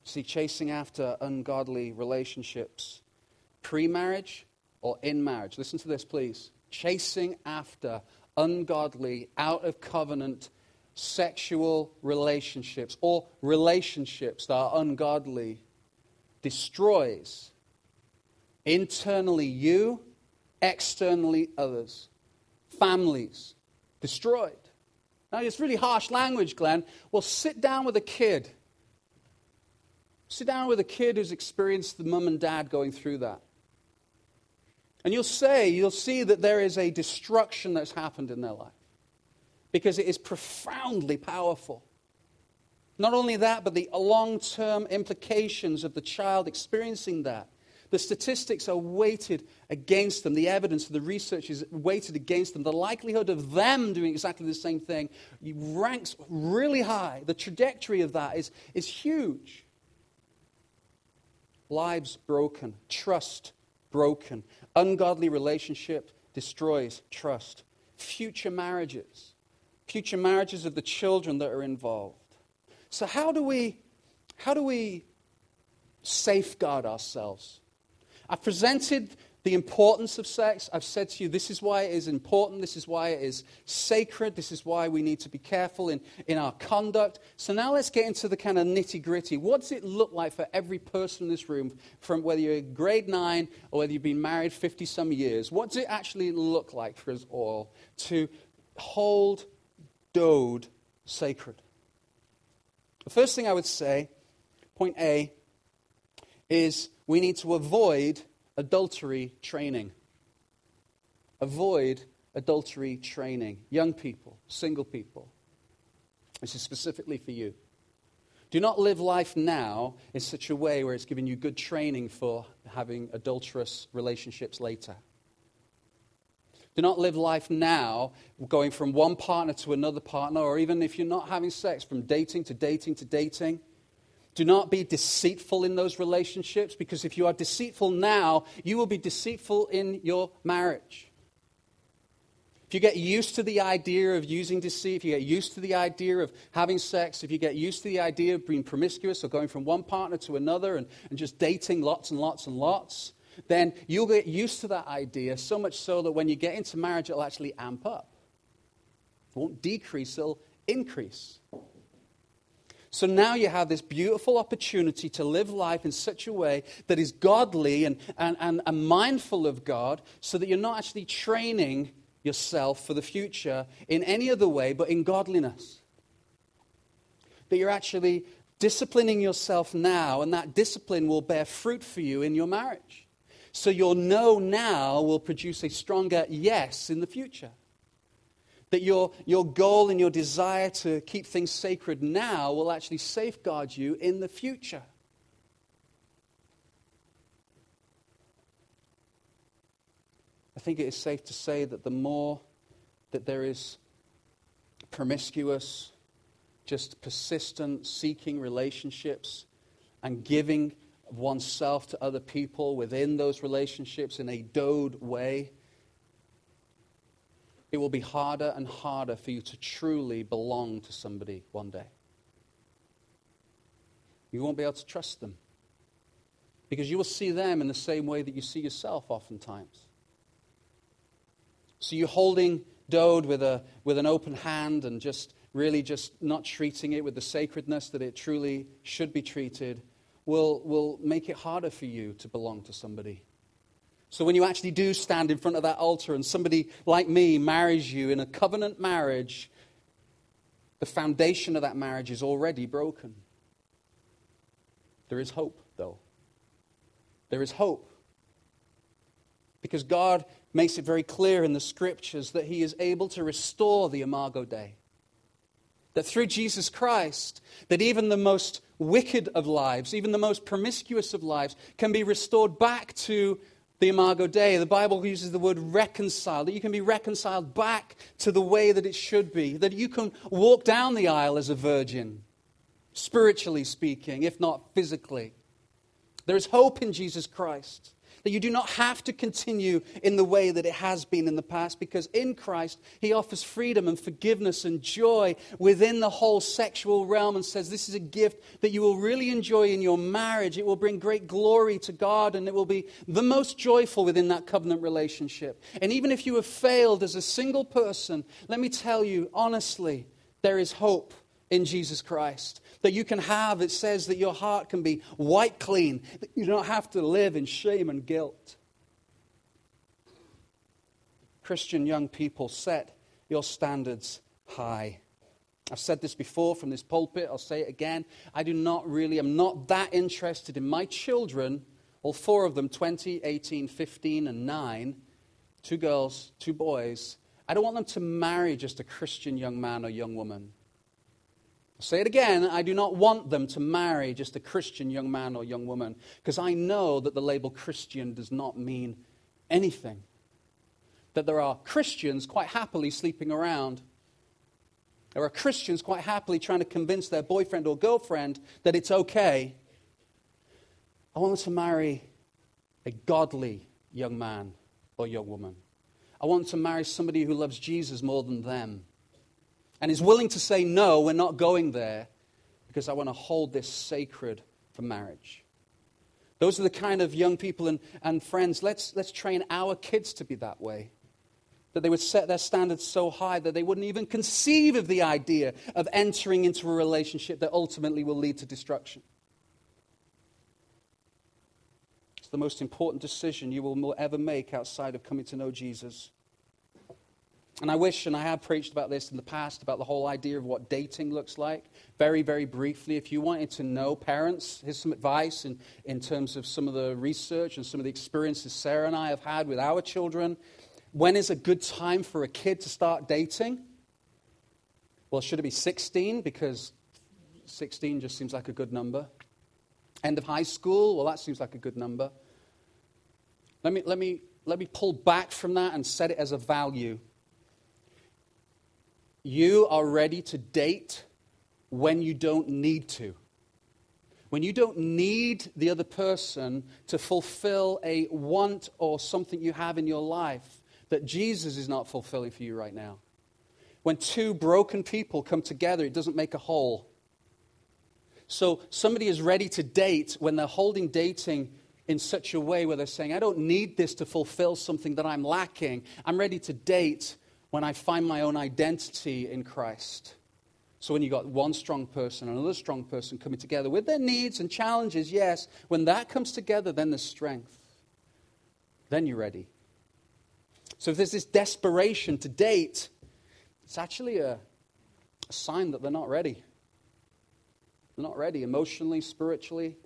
See, chasing after ungodly relationships, pre marriage or in marriage. Listen to this, please. Chasing after ungodly, out of covenant sexual relationships or relationships that are ungodly destroys internally you, externally others, families destroyed. Now, it's really harsh language, Glenn. Well, sit down with a kid. Sit down with a kid who's experienced the mum and dad going through that. And you'll say, you'll see that there is a destruction that's happened in their life because it is profoundly powerful. Not only that, but the long term implications of the child experiencing that. The statistics are weighted against them. The evidence, of the research is weighted against them. The likelihood of them doing exactly the same thing ranks really high. The trajectory of that is, is huge. Lives broken, trust broken, ungodly relationship destroys trust, future marriages future marriages of the children that are involved. So, how do we, how do we safeguard ourselves? I've presented the importance of sex. I've said to you, this is why it is important. This is why it is sacred. This is why we need to be careful in, in our conduct. So now let's get into the kind of nitty gritty. What does it look like for every person in this room, from whether you're grade nine or whether you've been married 50 some years? What does it actually look like for us all to hold Dode sacred. The first thing I would say, point A, is we need to avoid adultery training. Avoid adultery training. Young people, single people. This is specifically for you. Do not live life now in such a way where it's giving you good training for having adulterous relationships later. Do not live life now going from one partner to another partner, or even if you're not having sex, from dating to dating to dating. Do not be deceitful in those relationships because if you are deceitful now, you will be deceitful in your marriage. If you get used to the idea of using deceit, if you get used to the idea of having sex, if you get used to the idea of being promiscuous or going from one partner to another and, and just dating lots and lots and lots, then you'll get used to that idea so much so that when you get into marriage, it'll actually amp up. It won't decrease, it'll increase. So now you have this beautiful opportunity to live life in such a way that is godly and, and, and, and mindful of God so that you're not actually training yourself for the future in any other way but in godliness. That you're actually disciplining yourself now, and that discipline will bear fruit for you in your marriage. So your no now will produce a stronger yes in the future. That your, your goal and your desire to keep things sacred now will actually safeguard you in the future. I think it is safe to say that the more that there is promiscuous, just persistent seeking relationships and giving oneself to other people within those relationships in a dode way, it will be harder and harder for you to truly belong to somebody one day. You won't be able to trust them because you will see them in the same way that you see yourself oftentimes. So you're holding dode with, a, with an open hand and just really just not treating it with the sacredness that it truly should be treated will, will make it harder for you to belong to somebody. So when you actually do stand in front of that altar and somebody like me marries you in a covenant marriage, the foundation of that marriage is already broken. There is hope, though. There is hope. Because God makes it very clear in the scriptures that He is able to restore the Imago Dei. That through Jesus Christ, that even the most wicked of lives, even the most promiscuous of lives, can be restored back to the Imago Dei. The Bible uses the word reconcile, that you can be reconciled back to the way that it should be, that you can walk down the aisle as a virgin, spiritually speaking, if not physically. There is hope in Jesus Christ. That you do not have to continue in the way that it has been in the past because in Christ, He offers freedom and forgiveness and joy within the whole sexual realm and says this is a gift that you will really enjoy in your marriage. It will bring great glory to God and it will be the most joyful within that covenant relationship. And even if you have failed as a single person, let me tell you honestly, there is hope in Jesus Christ that you can have. It says that your heart can be white clean, that you don't have to live in shame and guilt. Christian young people, set your standards high. I've said this before from this pulpit, I'll say it again. I do not really, I'm not that interested in my children, all four of them 20, 18, 15, and 9, two girls, two boys. I don't want them to marry just a Christian young man or young woman. I'll say it again. I do not want them to marry just a Christian young man or young woman because I know that the label Christian does not mean anything. That there are Christians quite happily sleeping around. There are Christians quite happily trying to convince their boyfriend or girlfriend that it's okay. I want them to marry a godly young man or young woman. I want to marry somebody who loves Jesus more than them and is willing to say, no, we're not going there because I want to hold this sacred for marriage. Those are the kind of young people and, and friends. Let's, let's train our kids to be that way. That they would set their standards so high that they wouldn't even conceive of the idea of entering into a relationship that ultimately will lead to destruction. It's the most important decision you will ever make outside of coming to know Jesus. And I wish, and I have preached about this in the past, about the whole idea of what dating looks like. Very, very briefly, if you wanted to know, parents, here's some advice in, in terms of some of the research and some of the experiences Sarah and I have had with our children. When is a good time for a kid to start dating? Well, should it be 16? Because 16 just seems like a good number. End of high school? Well, that seems like a good number. Let me, let me, let me pull back from that and set it as a value you are ready to date when you don't need to. When you don't need the other person to fulfill a want or something you have in your life that Jesus is not fulfilling for you right now. When two broken people come together, it doesn't make a whole. So somebody is ready to date when they're holding dating in such a way where they're saying, I don't need this to fulfill something that I'm lacking. I'm ready to date when I find my own identity in Christ. So when you've got one strong person, and another strong person coming together with their needs and challenges, yes, when that comes together, then there's strength. Then you're ready. So if there's this desperation to date, it's actually a, a sign that they're not ready. They're not ready emotionally, spiritually.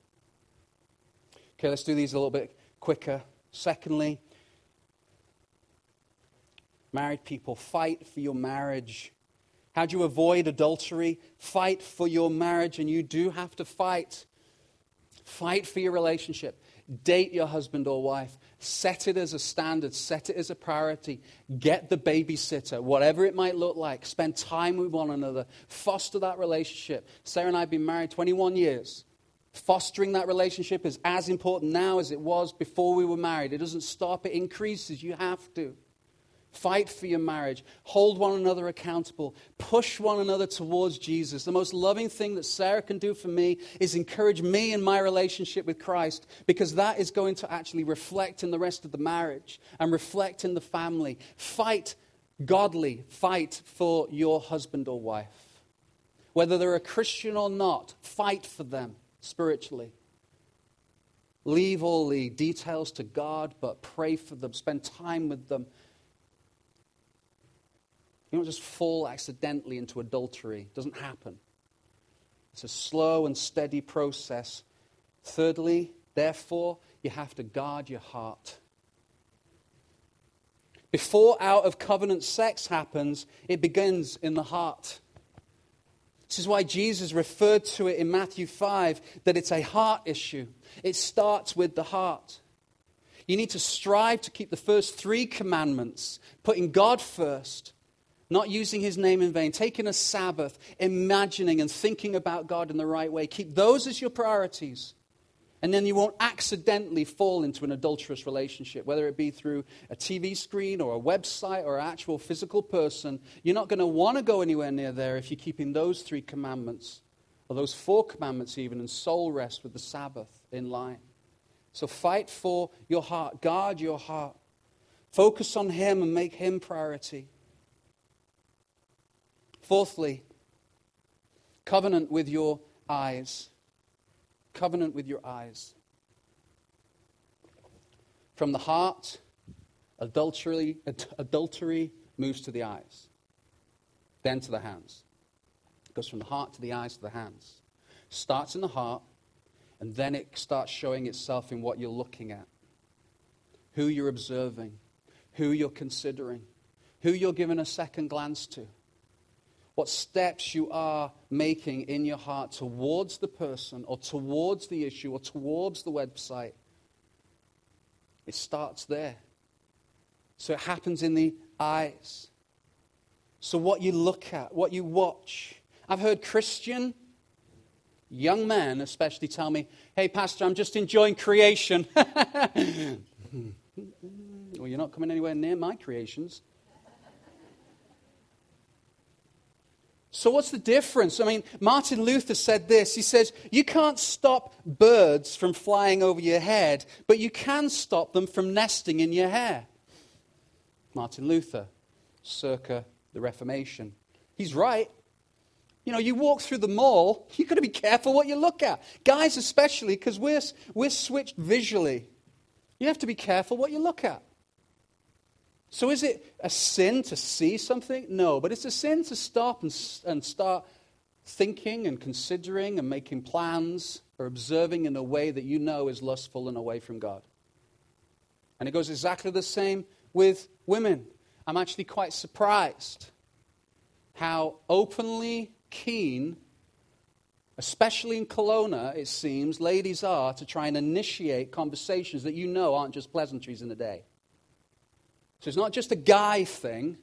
Okay, let's do these a little bit quicker. Secondly, Married people, fight for your marriage. How do you avoid adultery? Fight for your marriage, and you do have to fight. Fight for your relationship. Date your husband or wife. Set it as a standard. Set it as a priority. Get the babysitter, whatever it might look like. Spend time with one another. Foster that relationship. Sarah and I have been married 21 years. Fostering that relationship is as important now as it was before we were married. It doesn't stop, it increases. You have to. Fight for your marriage. Hold one another accountable. Push one another towards Jesus. The most loving thing that Sarah can do for me is encourage me in my relationship with Christ because that is going to actually reflect in the rest of the marriage and reflect in the family. Fight godly. Fight for your husband or wife. Whether they're a Christian or not, fight for them spiritually. Leave all the details to God, but pray for them. Spend time with them you don't just fall accidentally into adultery. It doesn't happen. It's a slow and steady process. Thirdly, therefore, you have to guard your heart. Before out of covenant sex happens, it begins in the heart. This is why Jesus referred to it in Matthew 5 that it's a heart issue. It starts with the heart. You need to strive to keep the first three commandments, putting God first, not using his name in vain, taking a Sabbath, imagining and thinking about God in the right way. Keep those as your priorities. And then you won't accidentally fall into an adulterous relationship, whether it be through a TV screen or a website or an actual physical person. You're not going to want to go anywhere near there if you're keeping those three commandments, or those four commandments even, and soul rest with the Sabbath in line. So fight for your heart, guard your heart. Focus on Him and make Him priority. Fourthly, covenant with your eyes. Covenant with your eyes. From the heart, adultery, adultery moves to the eyes, then to the hands. It goes from the heart to the eyes to the hands. Starts in the heart, and then it starts showing itself in what you're looking at, who you're observing, who you're considering, who you're giving a second glance to what steps you are making in your heart towards the person or towards the issue or towards the website. It starts there. So it happens in the eyes. So, what you look at, what you watch. I've heard Christian young men, especially, tell me, hey, Pastor, I'm just enjoying creation. [laughs] well, you're not coming anywhere near my creations. So, what's the difference? I mean, Martin Luther said this. He says, You can't stop birds from flying over your head, but you can stop them from nesting in your hair. Martin Luther, circa the Reformation. He's right. You know, you walk through the mall, [laughs] you've got to be careful what you look at. Guys, especially, because we're, we're switched visually. You have to be careful what you look at. So is it a sin to see something? No, but it's a sin to stop and, and start thinking and considering and making plans or observing in a way that you know is lustful and away from God. And it goes exactly the same with women. I'm actually quite surprised how openly keen, especially in Kelowna, it seems, ladies are to try and initiate conversations that you know aren't just pleasantries in the day. So it's not just a guy thing,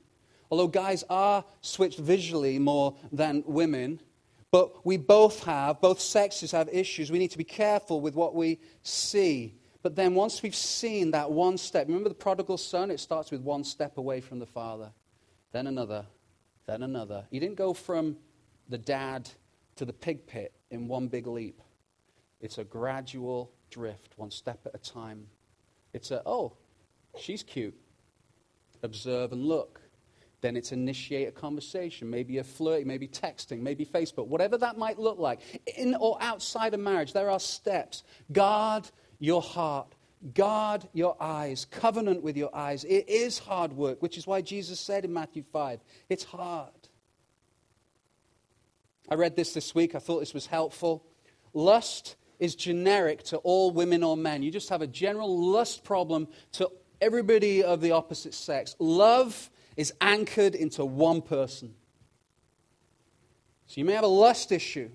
although guys are switched visually more than women. But we both have, both sexes have issues. We need to be careful with what we see. But then once we've seen that one step, remember the prodigal son? It starts with one step away from the father, then another, then another. He didn't go from the dad to the pig pit in one big leap. It's a gradual drift, one step at a time. It's a, oh, she's cute observe and look. Then it's initiate a conversation, maybe a flirt, maybe texting, maybe Facebook, whatever that might look like. In or outside of marriage, there are steps. Guard your heart. Guard your eyes. Covenant with your eyes. It is hard work, which is why Jesus said in Matthew 5, it's hard. I read this this week. I thought this was helpful. Lust is generic to all women or men. You just have a general lust problem to everybody of the opposite sex. Love is anchored into one person. So you may have a lust issue.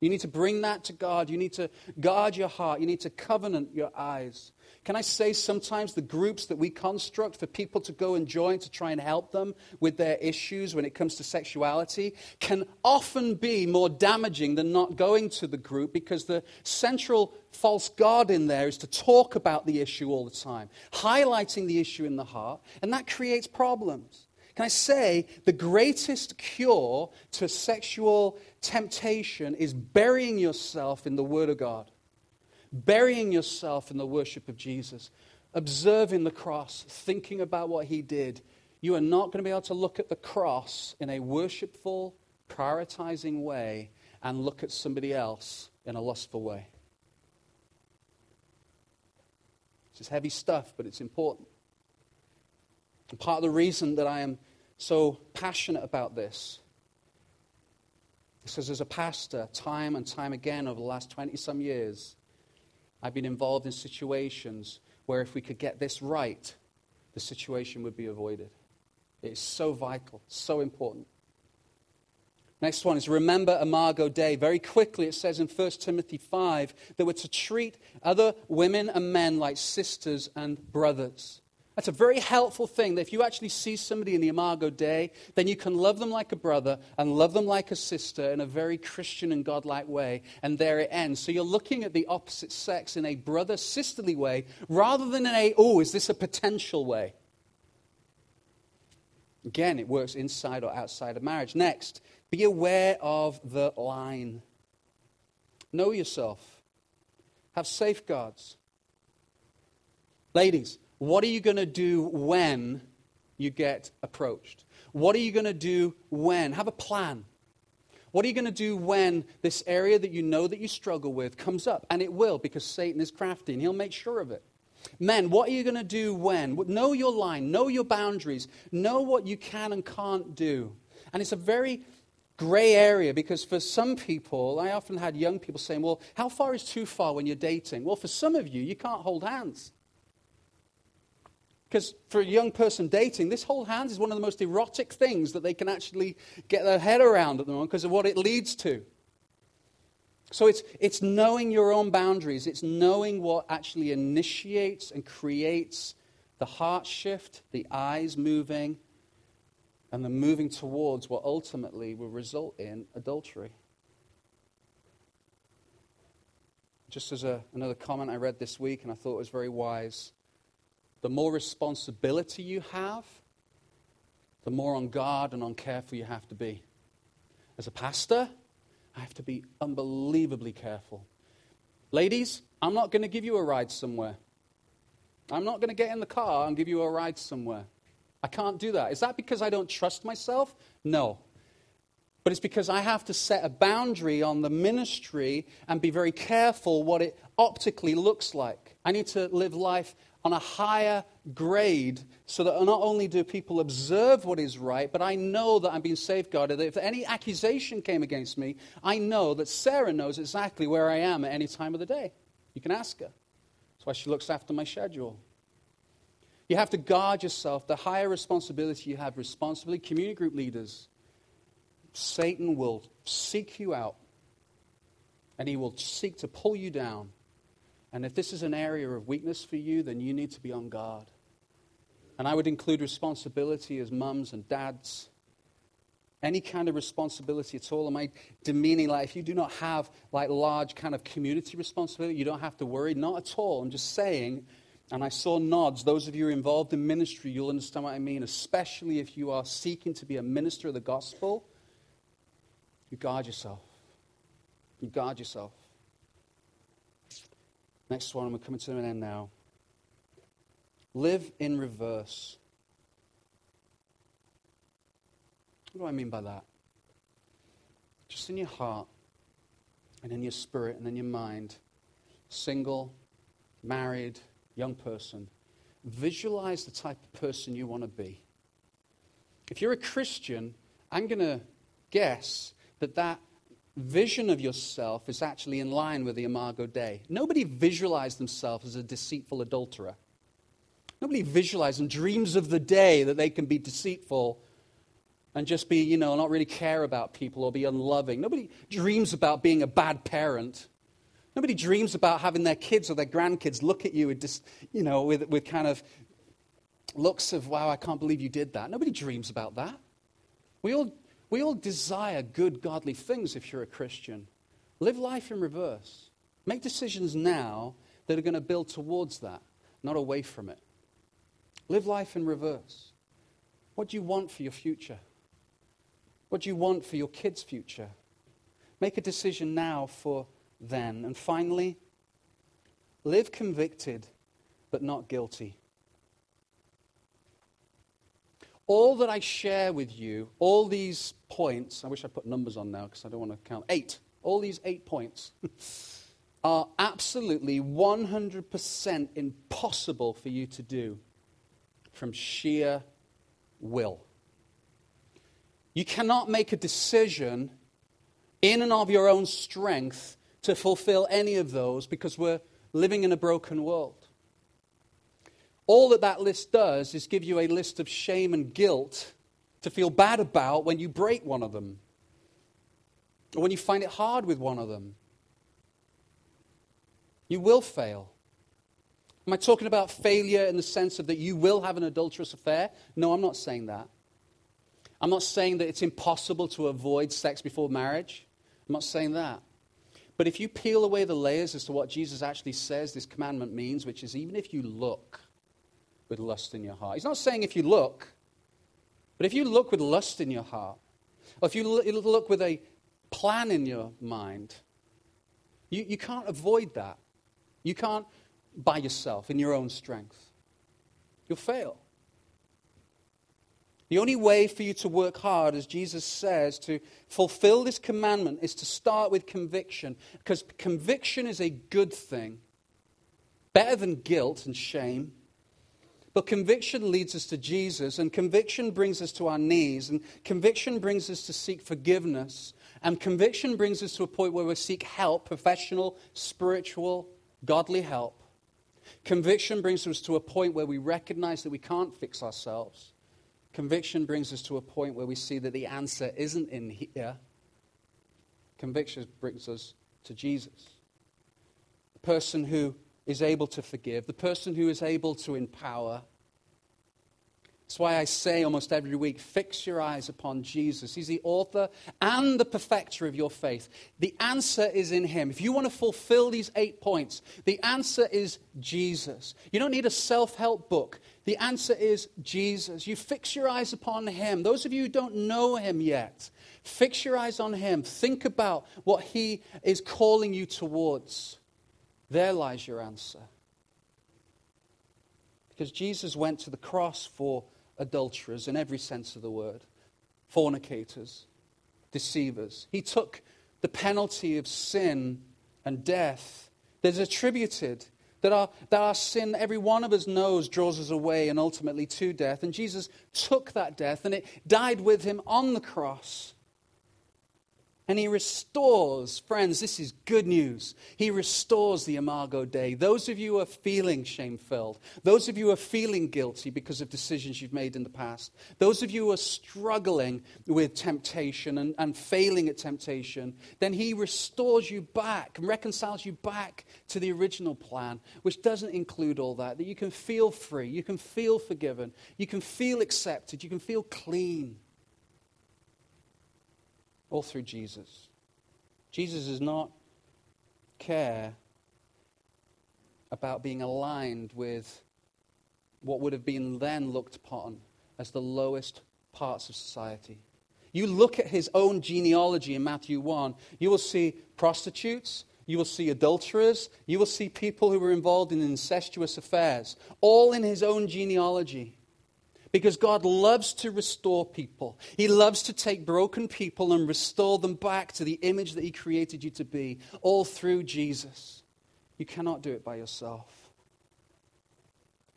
You need to bring that to God. You need to guard your heart. You need to covenant your eyes. Can I say sometimes the groups that we construct for people to go and join to try and help them with their issues when it comes to sexuality can often be more damaging than not going to the group because the central false god in there is to talk about the issue all the time, highlighting the issue in the heart, and that creates problems. Can I say the greatest cure to sexual temptation is burying yourself in the Word of God, burying yourself in the worship of Jesus, observing the cross, thinking about what He did. You are not going to be able to look at the cross in a worshipful, prioritizing way and look at somebody else in a lustful way. This is heavy stuff, but it's important. And part of the reason that I am so passionate about this is because as a pastor, time and time again over the last 20 some years, I've been involved in situations where if we could get this right, the situation would be avoided. It is so vital, so important. Next one is remember Imago Dei. Very quickly, it says in 1 Timothy 5 that we're to treat other women and men like sisters and brothers. That's a very helpful thing that if you actually see somebody in the Imago Dei, then you can love them like a brother and love them like a sister in a very Christian and godlike way, and there it ends. So you're looking at the opposite sex in a brother sisterly way rather than in a, oh, is this a potential way? Again, it works inside or outside of marriage. Next, be aware of the line. Know yourself, have safeguards. Ladies, what are you going to do when you get approached? What are you going to do when? Have a plan. What are you going to do when this area that you know that you struggle with comes up? And it will because Satan is crafty and he'll make sure of it. Men, what are you going to do when? Know your line, know your boundaries, know what you can and can't do. And it's a very gray area because for some people, I often had young people saying, Well, how far is too far when you're dating? Well, for some of you, you can't hold hands. Because for a young person dating, this whole hands is one of the most erotic things that they can actually get their head around at the moment because of what it leads to. So it's, it's knowing your own boundaries, it's knowing what actually initiates and creates the heart shift, the eyes moving, and the moving towards what ultimately will result in adultery. Just as a, another comment I read this week and I thought was very wise the more responsibility you have, the more on guard and on careful you have to be. As a pastor, I have to be unbelievably careful. Ladies, I'm not going to give you a ride somewhere. I'm not going to get in the car and give you a ride somewhere. I can't do that. Is that because I don't trust myself? No. But it's because I have to set a boundary on the ministry and be very careful what it optically looks like. I need to live life on a higher grade so that not only do people observe what is right, but I know that I'm being safeguarded. That if any accusation came against me, I know that Sarah knows exactly where I am at any time of the day. You can ask her. That's why she looks after my schedule. You have to guard yourself. The higher responsibility you have, responsibly, community group leaders, Satan will seek you out and he will seek to pull you down and if this is an area of weakness for you, then you need to be on guard. And I would include responsibility as mums and dads. Any kind of responsibility at all. Am I demeaning, like, if you do not have, like, large kind of community responsibility, you don't have to worry? Not at all. I'm just saying, and I saw nods. Those of you involved in ministry, you'll understand what I mean, especially if you are seeking to be a minister of the gospel. You guard yourself. You guard yourself. Next one, we're coming to an end now. Live in reverse. What do I mean by that? Just in your heart and in your spirit and in your mind, single, married, young person, visualize the type of person you want to be. If you're a Christian, I'm going to guess that that vision of yourself is actually in line with the Imago Dei. Nobody visualized themselves as a deceitful adulterer. Nobody visualizes and dreams of the day that they can be deceitful and just be, you know, not really care about people or be unloving. Nobody dreams about being a bad parent. Nobody dreams about having their kids or their grandkids look at you with, just, you know, with, with kind of looks of, wow, I can't believe you did that. Nobody dreams about that. We all, we all desire good, godly things if you're a Christian. Live life in reverse. Make decisions now that are going to build towards that, not away from it. Live life in reverse. What do you want for your future? What do you want for your kids' future? Make a decision now for then. And finally, live convicted but not guilty. All that I share with you, all these points, I wish I put numbers on now because I don't want to count. Eight. All these eight points [laughs] are absolutely 100% impossible for you to do from sheer will. You cannot make a decision in and of your own strength to fulfill any of those because we're living in a broken world. All that that list does is give you a list of shame and guilt to feel bad about when you break one of them or when you find it hard with one of them. You will fail. Am I talking about failure in the sense of that you will have an adulterous affair? No, I'm not saying that. I'm not saying that it's impossible to avoid sex before marriage. I'm not saying that. But if you peel away the layers as to what Jesus actually says this commandment means, which is even if you look with lust in your heart, he's not saying if you look, but if you look with lust in your heart, or if you look with a plan in your mind, you, you can't avoid that. You can't by yourself in your own strength. You'll fail. The only way for you to work hard, as Jesus says, to fulfill this commandment is to start with conviction. Because conviction is a good thing, better than guilt and shame. But conviction leads us to Jesus, and conviction brings us to our knees, and conviction brings us to seek forgiveness, and conviction brings us to a point where we seek help professional, spiritual, godly help. Conviction brings us to a point where we recognize that we can't fix ourselves Conviction brings us to a point where we see that the answer isn't in here. Conviction brings us to Jesus. The person who is able to forgive, the person who is able to empower, that's why I say almost every week fix your eyes upon Jesus. He's the author and the perfecter of your faith. The answer is in Him. If you want to fulfill these eight points, the answer is Jesus. You don't need a self help book. The answer is Jesus. You fix your eyes upon Him. Those of you who don't know Him yet, fix your eyes on Him. Think about what He is calling you towards. There lies your answer. Because Jesus went to the cross for adulterers in every sense of the word, fornicators, deceivers. He took the penalty of sin and death that is attributed, that our, that our sin, every one of us knows, draws us away and ultimately to death. And Jesus took that death and it died with him on the cross. And he restores, friends, this is good news. He restores the Imago Dei. Those of you who are feeling shame filled, those of you who are feeling guilty because of decisions you've made in the past, those of you who are struggling with temptation and, and failing at temptation, then he restores you back and reconciles you back to the original plan, which doesn't include all that. That you can feel free, you can feel forgiven, you can feel accepted, you can feel clean all through Jesus. Jesus does not care about being aligned with what would have been then looked upon as the lowest parts of society. You look at his own genealogy in Matthew 1, you will see prostitutes, you will see adulterers, you will see people who were involved in incestuous affairs, all in his own genealogy. Because God loves to restore people. He loves to take broken people and restore them back to the image that He created you to be, all through Jesus. You cannot do it by yourself.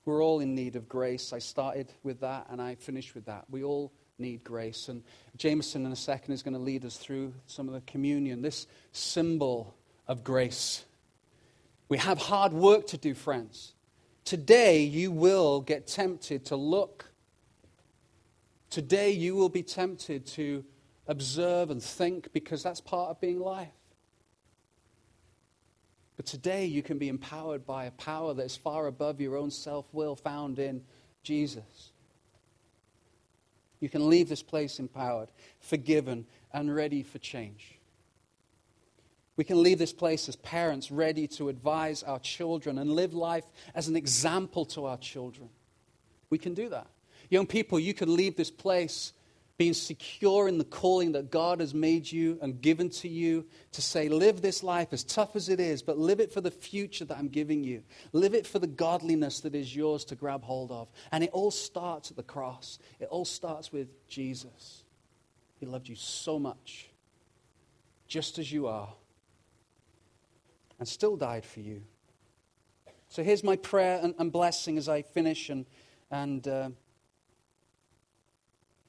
We're all in need of grace. I started with that and I finished with that. We all need grace. And Jameson, in a second, is going to lead us through some of the communion, this symbol of grace. We have hard work to do, friends Today, you will get tempted to look. Today, you will be tempted to observe and think because that's part of being life. But today, you can be empowered by a power that is far above your own self will found in Jesus. You can leave this place empowered, forgiven, and ready for change. We can leave this place as parents ready to advise our children and live life as an example to our children. We can do that. Young people, you can leave this place being secure in the calling that God has made you and given to you to say, live this life as tough as it is, but live it for the future that I'm giving you. Live it for the godliness that is yours to grab hold of. And it all starts at the cross, it all starts with Jesus. He loved you so much, just as you are and still died for you. So here's my prayer and, and blessing as I finish, and, and uh,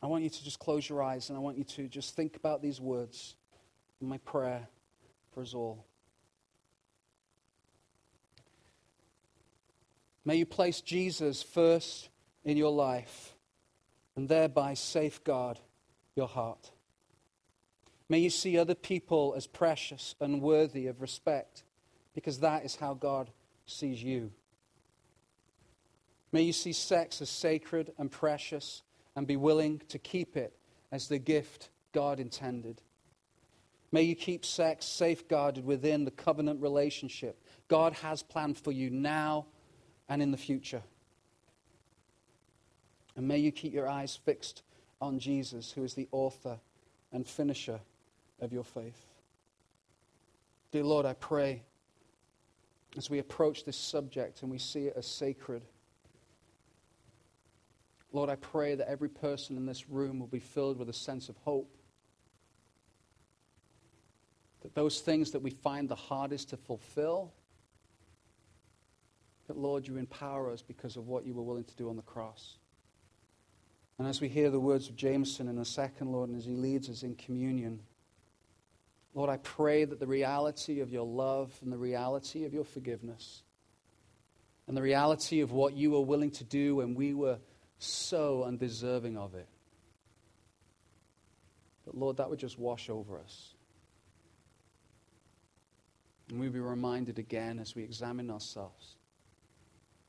I want you to just close your eyes and I want you to just think about these words. In my prayer for us all. May you place Jesus first in your life and thereby safeguard your heart. May you see other people as precious and worthy of respect because that is how God sees you. May you see sex as sacred and precious and be willing to keep it as the gift God intended. May you keep sex safeguarded within the covenant relationship God has planned for you now and in the future. And may you keep your eyes fixed on Jesus, who is the author and finisher of your faith. Dear Lord, I pray as we approach this subject and we see it as sacred. Lord, I pray that every person in this room will be filled with a sense of hope. That those things that we find the hardest to fulfill, that, Lord, you empower us because of what you were willing to do on the cross. And as we hear the words of Jameson in a second, Lord, and as he leads us in communion, Lord, I pray that the reality of your love and the reality of your forgiveness and the reality of what you were willing to do when we were so undeserving of it, that, Lord, that would just wash over us. And we'd be reminded again as we examine ourselves.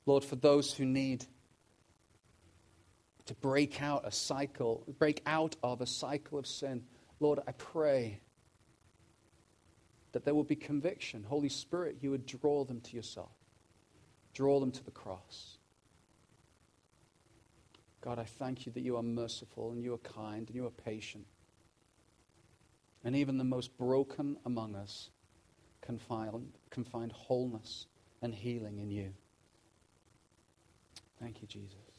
Lord, for those who need to break out a cycle, break out of a cycle of sin, Lord, I pray that there will be conviction. Holy Spirit, you would draw them to yourself, draw them to the cross. God, I thank you that you are merciful and you are kind and you are patient. And even the most broken among us can find, can find wholeness and healing in you. Thank you, Jesus.